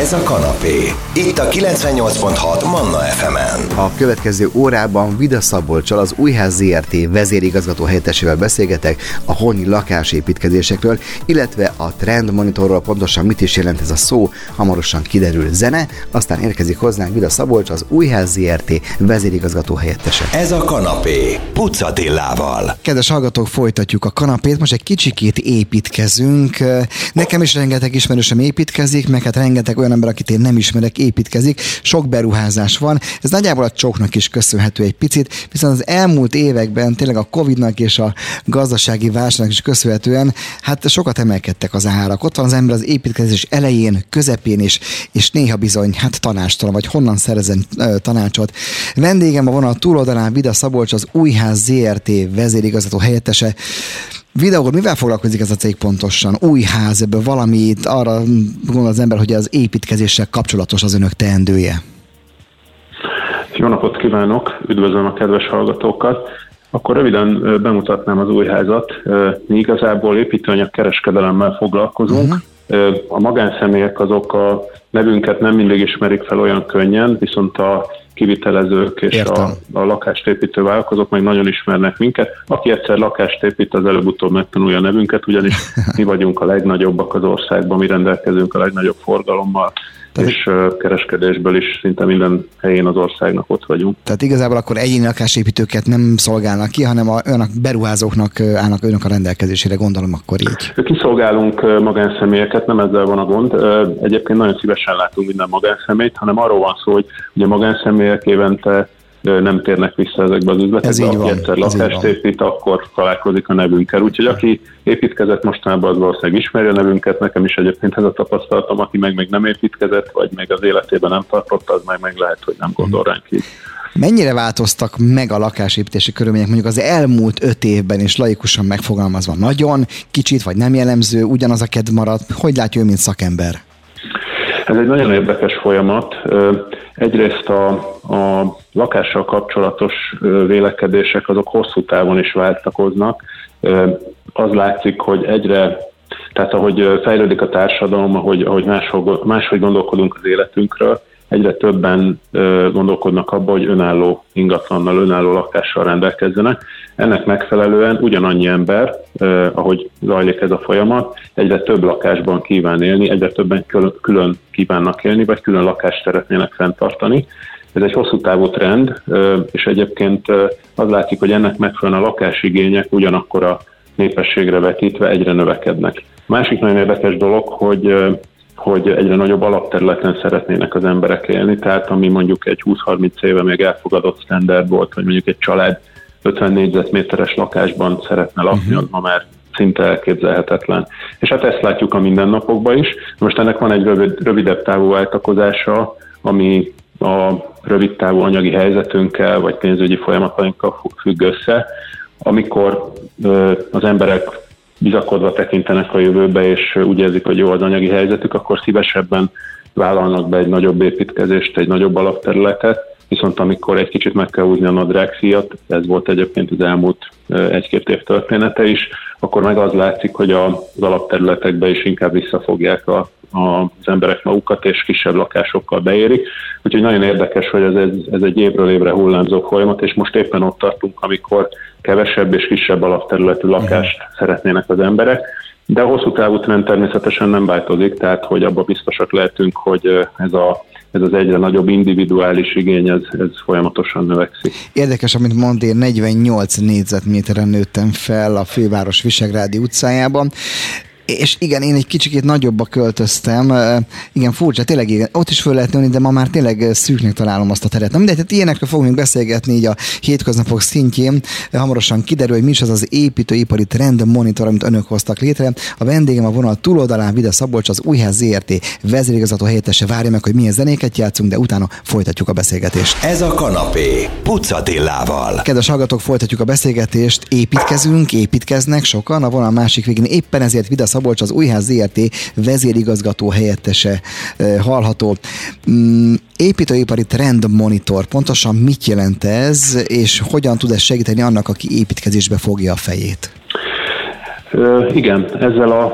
Ez a kanapé. Itt a 98.6 Manna FM-en. A következő órában Vida Szabolcsal az Újház ZRT vezérigazgató helyettesével beszélgetek a honi lakásépítkezésekről, illetve a Trend Monitorról pontosan mit is jelent ez a szó, hamarosan kiderül zene, aztán érkezik hozzánk Vida Szabolcs, az Újház ZRT vezérigazgató helyettese. Ez a kanapé. Pucatillával. Kedves hallgatók, folytatjuk a kanapét, most egy kicsikét építkezünk. Nekem is rengeteg ismerősöm építkezik, meg hát rengeteg olyan ember, akit én nem ismerek, építkezik. Sok beruházás van. Ez nagyjából a csóknak is köszönhető egy picit, viszont az elmúlt években tényleg a Covid-nak és a gazdasági válságnak is köszönhetően, hát sokat emelkedtek az árak. Ott van az ember az építkezés elején, közepén is, és néha bizony, hát tanástalan, vagy honnan szerezen tanácsot. Vendégem a vonal túloldalán Vida Szabolcs, az Újház ZRT vezérigazgató helyettese. Videóról mivel foglalkozik ez a cég pontosan? Új ház, ebből valamit arra gondol az ember, hogy az építkezéssel kapcsolatos az önök teendője? Jó napot kívánok, üdvözlöm a kedves hallgatókat. Akkor röviden bemutatnám az új házat. Mi igazából építőanyag kereskedelemmel foglalkozunk. Uh-huh. A magánszemélyek azok a nevünket nem mindig ismerik fel olyan könnyen, viszont a kivitelezők és a, a lakást építő vállalkozók meg nagyon ismernek minket. Aki egyszer lakást épít, az előbb-utóbb megtanulja a nevünket, ugyanis mi vagyunk a legnagyobbak az országban, mi rendelkezünk a legnagyobb forgalommal, és kereskedésből is szinte minden helyén az országnak ott vagyunk. Tehát igazából akkor egyéni lakásépítőket nem szolgálnak ki, hanem a, önök beruházóknak állnak önök a rendelkezésére, gondolom akkor így. Kiszolgálunk magánszemélyeket, nem ezzel van a gond. Egyébként nagyon szívesen látunk minden magánszemélyt, hanem arról van szó, hogy ugye magánszemélyek évente nem térnek vissza ezekbe az üzletekbe. Ez aki egyszer lakást épít, akkor találkozik a nevünkkel. Úgyhogy aki építkezett mostanában, az valószínűleg ismeri a nevünket. Nekem is egyébként ez a tapasztalatom, aki meg még nem építkezett, vagy még az életében nem tartott, az meg, meg lehet, hogy nem gondol ránk így. Mennyire változtak meg a lakásépítési körülmények mondjuk az elmúlt öt évben, és laikusan megfogalmazva nagyon, kicsit vagy nem jellemző, ugyanaz a kedv maradt? Hogy látja ő, mint szakember? Ez egy nagyon érdekes folyamat. Egyrészt a, a lakással kapcsolatos vélekedések azok hosszú távon is váltakoznak. Az látszik, hogy egyre, tehát ahogy fejlődik a társadalom, ahogy, ahogy máshogy, máshogy gondolkodunk az életünkről, egyre többen gondolkodnak abba, hogy önálló ingatlannal, önálló lakással rendelkezzenek. Ennek megfelelően ugyanannyi ember, ahogy zajlik ez a folyamat, egyre több lakásban kíván élni, egyre többen külön kívánnak élni, vagy külön lakást szeretnének fenntartani. Ez egy hosszú távú trend, és egyébként az látszik, hogy ennek megfelelően a lakásigények ugyanakkor a népességre vetítve egyre növekednek. Másik nagyon érdekes dolog, hogy hogy egyre nagyobb alapterületen szeretnének az emberek élni, tehát ami mondjuk egy 20-30 éve még elfogadott standard volt, hogy mondjuk egy család 50 négyzetméteres lakásban szeretne lakni, uh-huh. az ma már szinte elképzelhetetlen. És hát ezt látjuk a mindennapokban is. Most ennek van egy rövid, rövidebb távú váltakozása, ami a rövid távú anyagi helyzetünkkel vagy pénzügyi folyamatainkkal függ össze, amikor az emberek bizakodva tekintenek a jövőbe, és úgy érzik, hogy jó az anyagi helyzetük, akkor szívesebben vállalnak be egy nagyobb építkezést, egy nagyobb alapterületet, viszont amikor egy kicsit meg kell húzni a nadrágszíjat, ez volt egyébként az elmúlt egy-két év története is, akkor meg az látszik, hogy az alapterületekbe is inkább visszafogják a, az emberek magukat, és kisebb lakásokkal beérik. Úgyhogy nagyon érdekes, hogy ez, ez, ez egy évről évre hullámzó folyamat, és most éppen ott tartunk, amikor kevesebb és kisebb alapterületű lakást uh-huh. szeretnének az emberek. De a hosszú távú trend természetesen nem változik, tehát hogy abban biztosak lehetünk, hogy ez a ez az egyre nagyobb individuális igény, ez, ez folyamatosan növekszik. Érdekes, amit mond, én 48 négyzetméteren nőttem fel a főváros Visegrádi utcájában. És igen, én egy kicsikét nagyobba költöztem. Igen, furcsa, tényleg igen. Ott is föl lehet nőni, de ma már tényleg szűknek találom azt a teret. Na mindegy, tehát ilyenekről fogunk beszélgetni így a hétköznapok szintjén. Hamarosan kiderül, hogy mi is az az építőipari trend monitor, amit önök hoztak létre. A vendégem a vonal túloldalán Vida Szabolcs, az Újház ZRT vezérigazgató helyettese. Várja meg, hogy milyen zenéket játszunk, de utána folytatjuk a beszélgetést. Ez a kanapé Pucatillával. Kedves hallgatók, folytatjuk a beszélgetést. Építkezünk, építkeznek sokan. A vonal másik végén éppen ezért Vida Szabolcs Szabolcs, az Újház ZRT vezérigazgató helyettese hallható. Mm, építőipari trend monitor, pontosan mit jelent ez, és hogyan tud ez segíteni annak, aki építkezésbe fogja a fejét? igen, ezzel a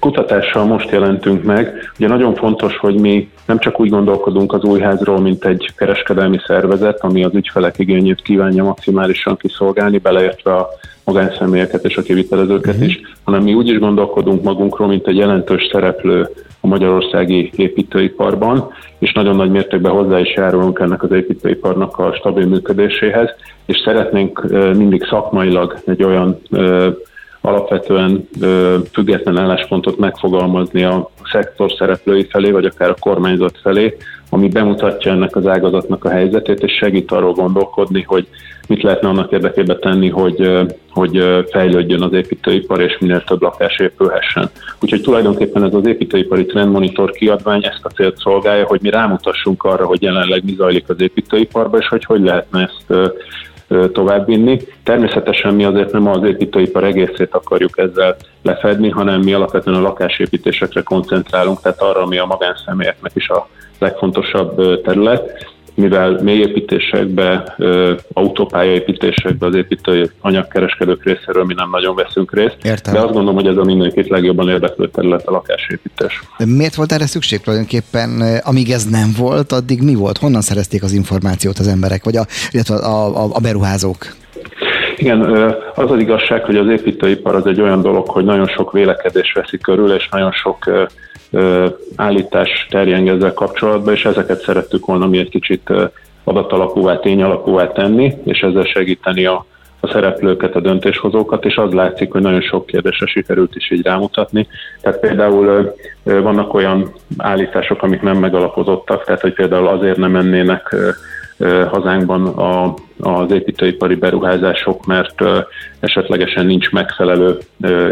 kutatással most jelentünk meg. Ugye nagyon fontos, hogy mi nem csak úgy gondolkodunk az új házról, mint egy kereskedelmi szervezet, ami az ügyfelek igényét kívánja maximálisan kiszolgálni, beleértve a magánszemélyeket és a kivitelezőket uh-huh. is, hanem mi úgy is gondolkodunk magunkról, mint egy jelentős szereplő a magyarországi építőiparban, és nagyon nagy mértékben hozzá is járulunk ennek az építőiparnak a stabil működéséhez, és szeretnénk mindig szakmailag egy olyan alapvetően független álláspontot megfogalmazni a szektor szereplői felé, vagy akár a kormányzat felé, ami bemutatja ennek az ágazatnak a helyzetét, és segít arról gondolkodni, hogy mit lehetne annak érdekében tenni, hogy, hogy fejlődjön az építőipar, és minél több lakás épülhessen. Úgyhogy tulajdonképpen ez az építőipari trendmonitor kiadvány ezt a célt szolgálja, hogy mi rámutassunk arra, hogy jelenleg mi zajlik az építőiparban, és hogy hogy lehetne ezt továbbvinni. Természetesen mi azért nem az építőipar egészét akarjuk ezzel lefedni, hanem mi alapvetően a lakásépítésekre koncentrálunk, tehát arra, ami a magánszemélyeknek is a legfontosabb terület mivel mélyépítésekbe, autópályaépítésekbe az építői anyagkereskedők részéről mi nem nagyon veszünk részt. Értem. De azt gondolom, hogy ez a mindenkit legjobban érdeklő terület a lakásépítés. De miért volt erre szükség tulajdonképpen? Amíg ez nem volt, addig mi volt? Honnan szerezték az információt az emberek, vagy a, illetve a, a, a beruházók? Igen, az az igazság, hogy az építőipar az egy olyan dolog, hogy nagyon sok vélekedés veszi körül, és nagyon sok állítás terjeng ezzel kapcsolatban, és ezeket szerettük volna mi egy kicsit adatalapúvá, tényalapúvá tenni, és ezzel segíteni a, a szereplőket, a döntéshozókat, és az látszik, hogy nagyon sok kérdésre sikerült is így rámutatni. Tehát például vannak olyan állítások, amik nem megalapozottak, tehát hogy például azért nem mennének hazánkban a, az építőipari beruházások, mert esetlegesen nincs megfelelő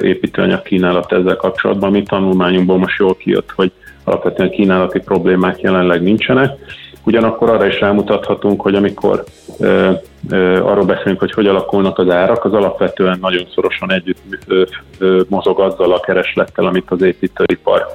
építőanyag kínálat ezzel kapcsolatban. Mi tanulmányunkból most jól kijött, hogy alapvetően kínálati problémák jelenleg nincsenek. Ugyanakkor arra is rámutathatunk, hogy amikor ö, ö, arról beszélünk, hogy hogy alakulnak az árak, az alapvetően nagyon szorosan együtt ö, ö, mozog azzal a kereslettel, amit az építőipar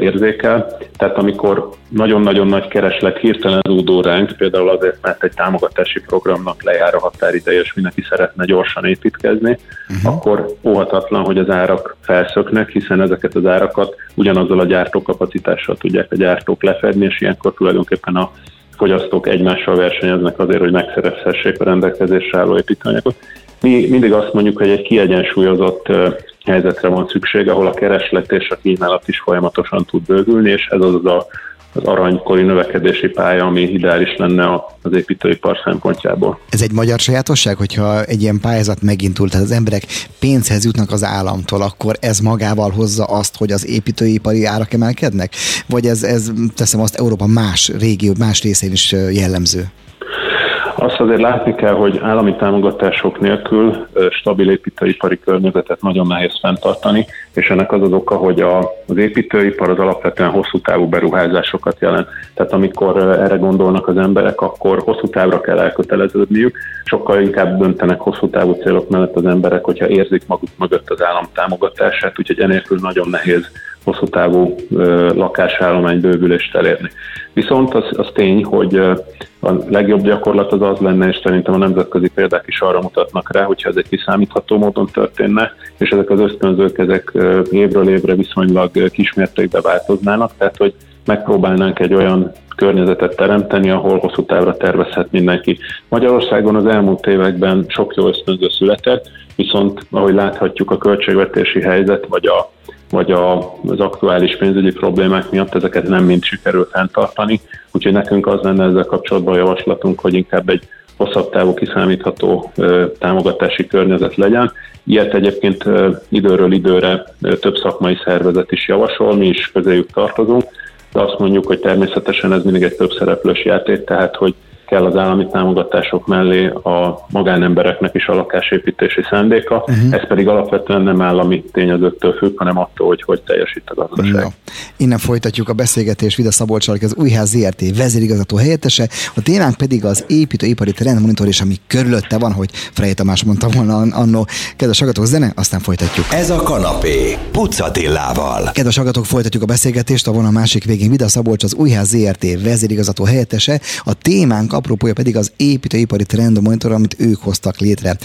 érzékel. Tehát amikor nagyon-nagyon nagy kereslet hirtelen zúdó ránk, például azért, mert egy támogatási programnak lejár a határideje, és mindenki szeretne gyorsan építkezni, uh-huh. akkor óhatatlan, hogy az árak felszöknek, hiszen ezeket az árakat ugyanazzal a gyártókapacitással tudják a gyártók lefedni, és ilyenkor tulajdonképpen a fogyasztók egymással versenyeznek azért, hogy megszerezhessék a rendelkezésre álló építőanyagot. Mi mindig azt mondjuk, hogy egy kiegyensúlyozott helyzetre van szükség, ahol a kereslet és a kínálat is folyamatosan tud bővülni, és ez az a, az aranykori növekedési pálya, ami ideális lenne az építőipar szempontjából. Ez egy magyar sajátosság, hogyha egy ilyen pályázat megindult, tehát az emberek pénzhez jutnak az államtól, akkor ez magával hozza azt, hogy az építőipari árak emelkednek? Vagy ez, ez teszem azt Európa más régió, más részén is jellemző? Azt azért látni kell, hogy állami támogatások nélkül stabil építőipari környezetet nagyon nehéz fenntartani, és ennek az az oka, hogy az építőipar az alapvetően hosszú távú beruházásokat jelent. Tehát amikor erre gondolnak az emberek, akkor hosszú távra kell elköteleződniük, sokkal inkább döntenek hosszú távú célok mellett az emberek, hogyha érzik maguk mögött az állam támogatását, úgyhogy enélkül nagyon nehéz hosszú távú lakásállomány bővülést elérni. Viszont az, az tény, hogy a legjobb gyakorlat az az lenne, és szerintem a nemzetközi példák is arra mutatnak rá, hogyha ez egy kiszámítható módon történne, és ezek az ösztönzők ezek évről évre viszonylag kismértékben változnának, tehát hogy megpróbálnánk egy olyan környezetet teremteni, ahol hosszú távra tervezhet mindenki. Magyarországon az elmúlt években sok jó ösztönző született, viszont ahogy láthatjuk a költségvetési helyzet, vagy a vagy a, az aktuális pénzügyi problémák miatt ezeket nem mind sikerül fenntartani, úgyhogy nekünk az lenne ezzel kapcsolatban a javaslatunk, hogy inkább egy hosszabb távú kiszámítható ö, támogatási környezet legyen. Ilyet egyébként ö, időről időre ö, több szakmai szervezet is javasol, mi is közéjük tartozunk, de azt mondjuk, hogy természetesen ez mindig egy több szereplős játék, tehát hogy kell az állami támogatások mellé a magánembereknek is a lakásépítési szándéka, uh-huh. ez pedig alapvetően nem állami tényezőktől függ, hanem attól, hogy hogy teljesít a gazdaság. Innen folytatjuk a beszélgetést Vida Szabolcsal, az Újház ZRT vezérigazgató helyettese. A témánk pedig az építőipari trendmonitor, és ami körülötte van, hogy Frey Tamás mondta volna annó. Kedves hallgatók, zene, aztán folytatjuk. Ez a kanapé, Pucatillával. Kedves hallgatók, folytatjuk a beszélgetést. A vonal másik végén Vida Szabolcs, az Újház ZRT vezérigazgató helyettese. A témánk apropója pedig az építőipari trendmonitor, amit ők hoztak létre.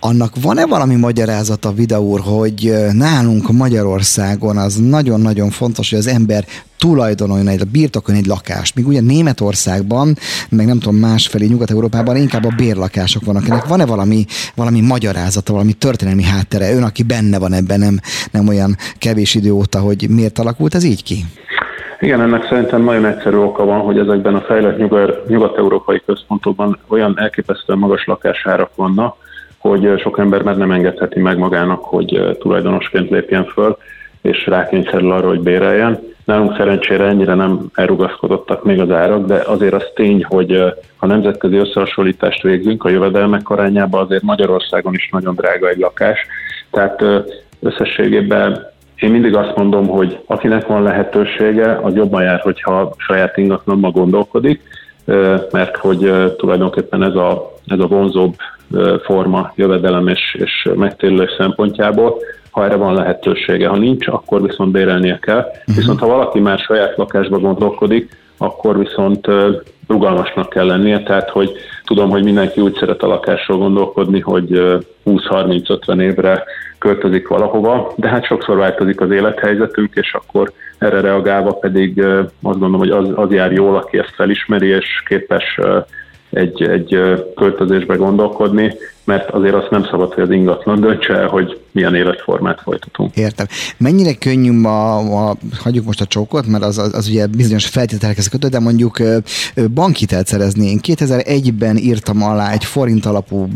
Annak van-e valami magyarázata, Vida úr, hogy nálunk Magyarországon az nagyon-nagyon fontos, hogy az ember tulajdonoljon egy, birtokoljon egy lakást. Míg ugye Németországban, meg nem tudom, másfelé Nyugat-Európában inkább a bérlakások vannak. Ennek van-e valami, valami magyarázata, valami történelmi háttere? Ön, aki benne van ebben, nem, nem olyan kevés idő óta, hogy miért alakult ez így ki? Igen, ennek szerintem nagyon egyszerű oka van, hogy ezekben a fejlett nyugat-európai központokban olyan elképesztően magas lakásárak vannak, hogy sok ember már nem engedheti meg magának, hogy tulajdonosként lépjen föl, és rákényszerül arra, hogy béreljen. Nálunk szerencsére ennyire nem elrugaszkodottak még az árak, de azért az tény, hogy ha nemzetközi összehasonlítást végzünk a jövedelmek arányában, azért Magyarországon is nagyon drága egy lakás. Tehát összességében én mindig azt mondom, hogy akinek van lehetősége, az jobban jár, hogyha saját ingatlanban gondolkodik, mert hogy tulajdonképpen ez a, ez a vonzóbb forma jövedelem és, és megtérülés szempontjából, ha erre van lehetősége. Ha nincs, akkor viszont bérelnie kell. Uh-huh. Viszont ha valaki már saját lakásba gondolkodik, akkor viszont rugalmasnak kell lennie, tehát hogy tudom, hogy mindenki úgy szeret a lakásról gondolkodni, hogy 20-30-50 évre költözik valahova, de hát sokszor változik az élethelyzetünk, és akkor erre reagálva pedig azt gondolom, hogy az, az jár jól, aki ezt felismeri, és képes egy, egy költözésbe gondolkodni, mert azért azt nem szabad, hogy az ingatlan döntse el, hogy milyen életformát folytatunk. Értem. Mennyire könnyű ma, ma hagyjuk most a csókot, mert az, az, az ugye bizonyos feltételekhez kötő, de mondjuk bankhitelt szerezni. Én 2001-ben írtam alá egy forint alapú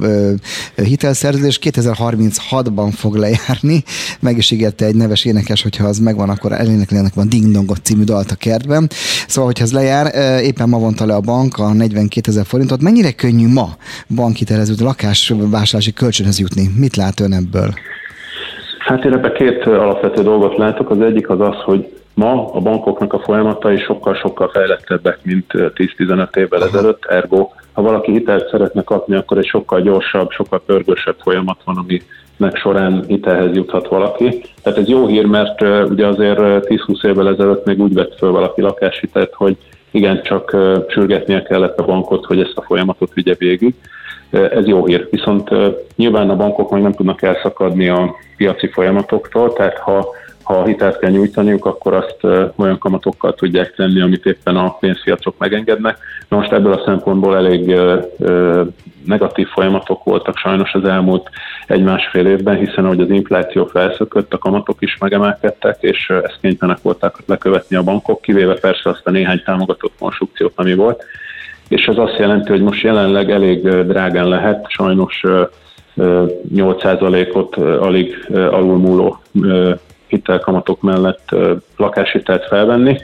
hitelszerződés, 2036-ban fog lejárni. Meg is ígérte egy neves énekes, hogyha az megvan, akkor eléneklének van Ding Dongot című dalt a kertben. Szóval, hogyha ez lejár, éppen ma vonta le a bank a 42 ezer forintot. Mennyire könnyű ma bankhitelező lakás vásárlási kölcsönhöz jutni? Mit lát ön ebből? Hát én ebben két alapvető dolgot látok. Az egyik az az, hogy ma a bankoknak a folyamatai sokkal-sokkal fejlettebbek, mint 10-15 évvel Aha. ezelőtt, ergo ha valaki hitelt szeretne kapni, akkor egy sokkal gyorsabb, sokkal pörgősebb folyamat van, aminek során hitelhez juthat valaki. Tehát ez jó hír, mert ugye azért 10-20 évvel ezelőtt még úgy vett föl valaki lakáshitelt, hogy igen, csak sürgetnie kellett a bankot, hogy ezt a folyamatot vigye végig. Ez jó hír. Viszont nyilván a bankok meg nem tudnak elszakadni a piaci folyamatoktól, tehát ha, ha hitelt kell nyújtaniuk, akkor azt olyan kamatokkal tudják tenni, amit éppen a pénzpiacok megengednek. Na most ebből a szempontból elég negatív folyamatok voltak sajnos az elmúlt egy-másfél évben, hiszen ahogy az infláció felszökött, a kamatok is megemelkedtek, és ezt kénytelenek voltak lekövetni a bankok, kivéve persze azt a néhány támogatott konstrukciót, ami volt és ez azt jelenti, hogy most jelenleg elég drágán lehet, sajnos 8%-ot alig alulmúló hitelkamatok mellett lakáshitelt felvenni.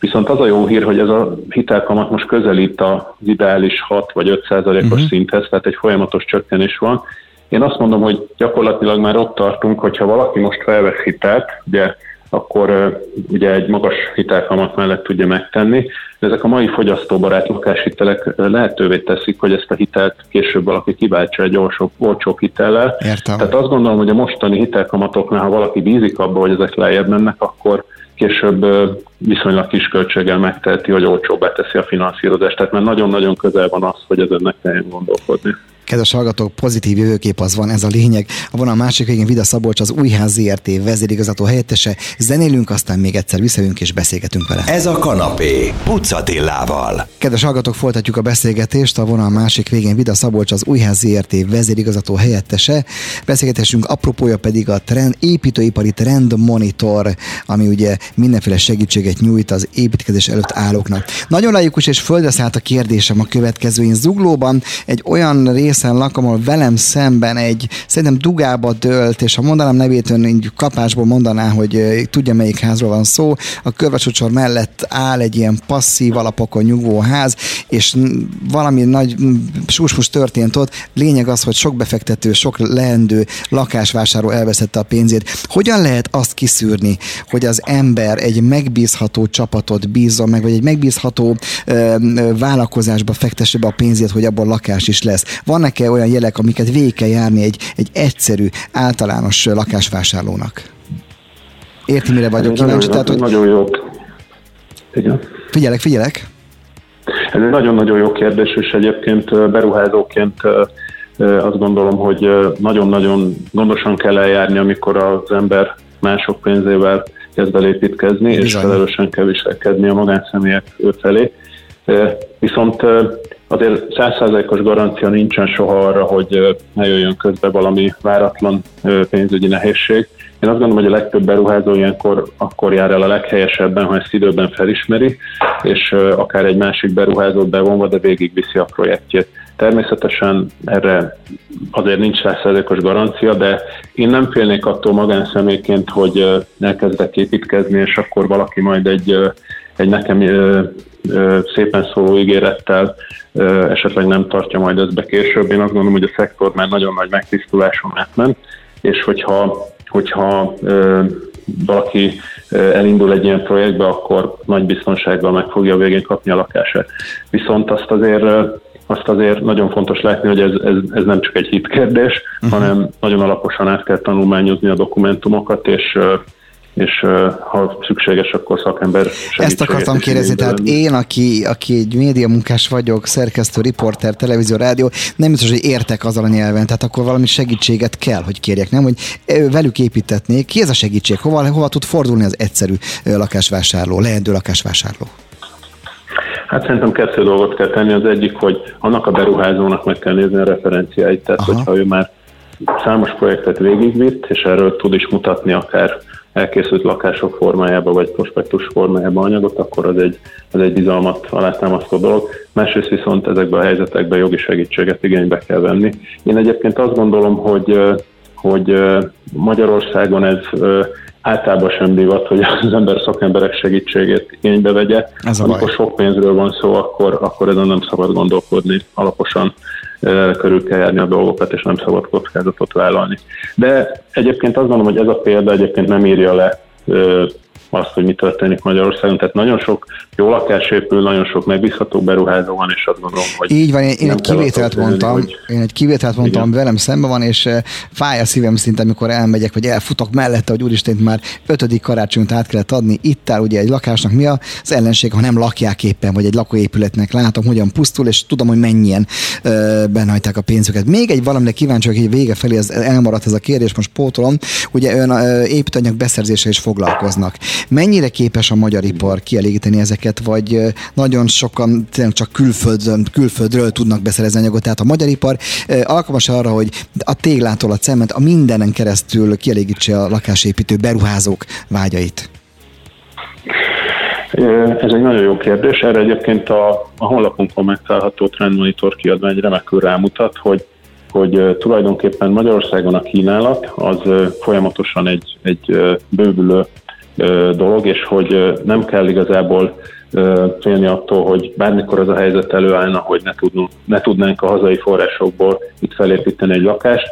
Viszont az a jó hír, hogy ez a hitelkamat most közelít az ideális 6 vagy 5 százalékos uh-huh. szinthez, tehát egy folyamatos csökkenés van. Én azt mondom, hogy gyakorlatilag már ott tartunk, hogyha valaki most felvesz hitelt, ugye akkor ugye egy magas hitelkamat mellett tudja megtenni. De ezek a mai fogyasztóbarát lakáshitelek lehetővé teszik, hogy ezt a hitelt később valaki kiváltsa egy olcsó, olcsó hitellel. Értem. Tehát azt gondolom, hogy a mostani hitelkamatoknál, ha valaki bízik abba, hogy ezek lejjebb mennek, akkor később viszonylag kis költséggel megteheti, hogy olcsóbbá teszi a finanszírozást. Tehát már nagyon-nagyon közel van az, hogy ezen meg kelljen gondolkodni. Kedves hallgatók, pozitív jövőkép az van, ez a lényeg. A vonal másik végén Vida Szabolcs, az Újház ZRT vezérigazgató helyettese. Zenélünk, aztán még egyszer visszajövünk és beszélgetünk vele. Ez a kanapé, Pucatillával. Kedves hallgatók, folytatjuk a beszélgetést. A vonal másik végén Vida Szabolcs, az Újház ZRT vezérigazgató helyettese. Beszélgetésünk apropója pedig a trend, építőipari trend monitor, ami ugye mindenféle segítséget nyújt az építkezés előtt állóknak. Nagyon laikus és földre szállt a kérdésem a következő. Én zuglóban egy olyan rész Expressen lakom, ahol velem szemben egy, szerintem dugába dölt, és ha mondanám nevét, ön így kapásból mondaná, hogy tudja melyik házról van szó, a körvecsocsor mellett áll egy ilyen passzív alapokon nyugvó ház, és valami nagy susmus történt ott. Lényeg az, hogy sok befektető, sok leendő lakásvásárló elveszette a pénzét. Hogyan lehet azt kiszűrni, hogy az ember egy megbízható csapatot bízza meg, vagy egy megbízható ö, vállalkozásba fektesse be a pénzét, hogy abból lakás is lesz. Vannak-e olyan jelek, amiket végig kell járni egy, egy egyszerű, általános lakásvásárlónak? Érti, mire vagyok kíváncsi? Nagyon, tehát, hogy... nagyon jó. Igen. Figyelek, figyelek. Ez egy nagyon-nagyon jó kérdés, és egyébként beruházóként azt gondolom, hogy nagyon-nagyon gondosan kell eljárni, amikor az ember mások pénzével kezd el építkezni, Bizony. és felelősen kell viselkedni a magánszemélyek felé. Viszont azért százszázalékos garancia nincsen soha arra, hogy ne jöjjön közbe valami váratlan pénzügyi nehézség. Én azt gondolom, hogy a legtöbb beruházó ilyenkor akkor jár el a leghelyesebben, ha ezt időben felismeri, és akár egy másik beruházót bevonva, de végigviszi a projektjét. Természetesen erre azért nincs százszerzékos garancia, de én nem félnék attól magánszemélyként, hogy elkezdek építkezni, és akkor valaki majd egy, egy nekem szépen szóló ígérettel esetleg nem tartja majd ezt be később. Én azt gondolom, hogy a szektor már nagyon nagy megtisztuláson átment, és hogyha, hogyha valaki elindul egy ilyen projektbe, akkor nagy biztonsággal meg fogja végén kapni a lakását. Viszont azt azért azt azért nagyon fontos látni, hogy ez, ez, ez nem csak egy hitkérdés, uh-huh. hanem nagyon alaposan át kell tanulmányozni a dokumentumokat, és és ha szükséges, akkor szakember Ezt akartam kérdezni, tehát én, aki, aki egy média munkás vagyok, szerkesztő, riporter, televízió, rádió, nem biztos, hogy értek azzal a nyelven, tehát akkor valami segítséget kell, hogy kérjek, nem? Hogy velük építetnék. Ki ez a segítség? Hova, hova tud fordulni az egyszerű lakásvásárló, leendő lakásvásárló? Hát szerintem kettő dolgot kell tenni. Az egyik, hogy annak a beruházónak meg kell nézni a referenciáit, tehát Aha. hogyha ő már számos projektet végigvitt, és erről tud is mutatni akár elkészült lakások formájába, vagy prospektus formájába anyagot, akkor az egy, az egy bizalmat alátámasztó dolog. Másrészt viszont ezekben a helyzetekben jogi segítséget igénybe kell venni. Én egyébként azt gondolom, hogy hogy Magyarországon ez általában sem divat, hogy az ember szakemberek segítségét igénybe vegye. Ez Amikor baj. sok pénzről van szó, akkor, akkor ezen nem szabad gondolkodni, alaposan körül kell járni a dolgokat, és nem szabad kockázatot vállalni. De egyébként azt gondolom, hogy ez a példa egyébként nem írja le azt, hogy mi történik Magyarországon. Tehát nagyon sok jó lakás épül, nagyon sok megbízható beruházó van, és azt gondolom, hogy... Így van, én, én egy kivételt mondtam, hogy... én egy kivételt mondtam, ami velem szemben van, és eh, fáj a szívem szinte, amikor elmegyek, vagy elfutok mellette, hogy úristen, már ötödik karácsonyt át kellett adni. Itt áll ugye egy lakásnak mi az ellenség, ha nem lakják éppen, vagy egy lakóépületnek látom, hogyan pusztul, és tudom, hogy mennyien ö, eh, benhajták a pénzüket. Még egy valamire kíváncsi, hogy vége felé az elmaradt ez a kérdés, most pótolom. Ugye ön eh, építőanyag beszerzése is foglalkoznak. Mennyire képes a magyar ipar kielégíteni ezeket, vagy nagyon sokan csak külföldön, külföldről tudnak beszerezni anyagot, tehát a magyar ipar alkalmas arra, hogy a téglától a cement, a mindenen keresztül kielégítse a lakásépítő beruházók vágyait? Ez egy nagyon jó kérdés. Erre egyébként a, a honlapunkon megtalálható Trendmonitor kiadvány remekül rámutat, hogy hogy tulajdonképpen Magyarországon a kínálat az folyamatosan egy, egy bővülő dolog, és hogy nem kell igazából félni attól, hogy bármikor az a helyzet előállna, hogy ne, tudnunk, ne tudnánk a hazai forrásokból itt felépíteni egy lakást.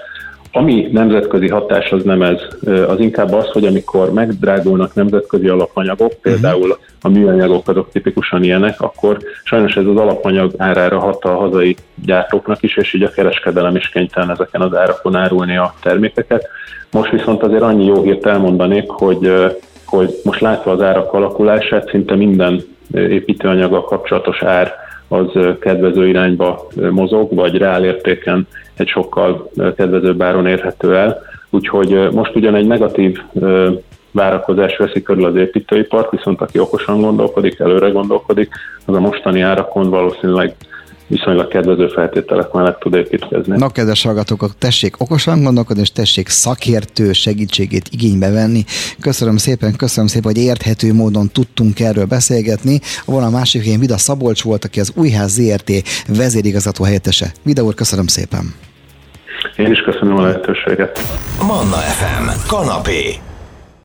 Ami nemzetközi hatás, az nem ez. Az inkább az, hogy amikor megdrágulnak nemzetközi alapanyagok, mhm. például a műanyagok azok tipikusan ilyenek, akkor sajnos ez az alapanyag árára hat a hazai gyártóknak is, és így a kereskedelem is kénytelen ezeken az árakon árulni a termékeket. Most viszont azért annyi jó hírt elmondanék, hogy hogy most látva az árak alakulását, szinte minden építőanyaggal kapcsolatos ár az kedvező irányba mozog, vagy reálértéken egy sokkal kedvezőbb áron érhető el. Úgyhogy most ugyan egy negatív várakozás veszi körül az építőipart, viszont aki okosan gondolkodik, előre gondolkodik, az a mostani árakon valószínűleg viszonylag kedvező feltételek mellett tud építkezni. Na, kedves hallgatók, tessék okosan gondolkodni, és tessék szakértő segítségét igénybe venni. Köszönöm szépen, köszönöm szépen, hogy érthető módon tudtunk erről beszélgetni. A másik én Vida Szabolcs volt, aki az Újház ZRT vezérigazgató helyettese. Vida úr, köszönöm szépen. Én is köszönöm a lehetőséget. Manna FM. Kanapé.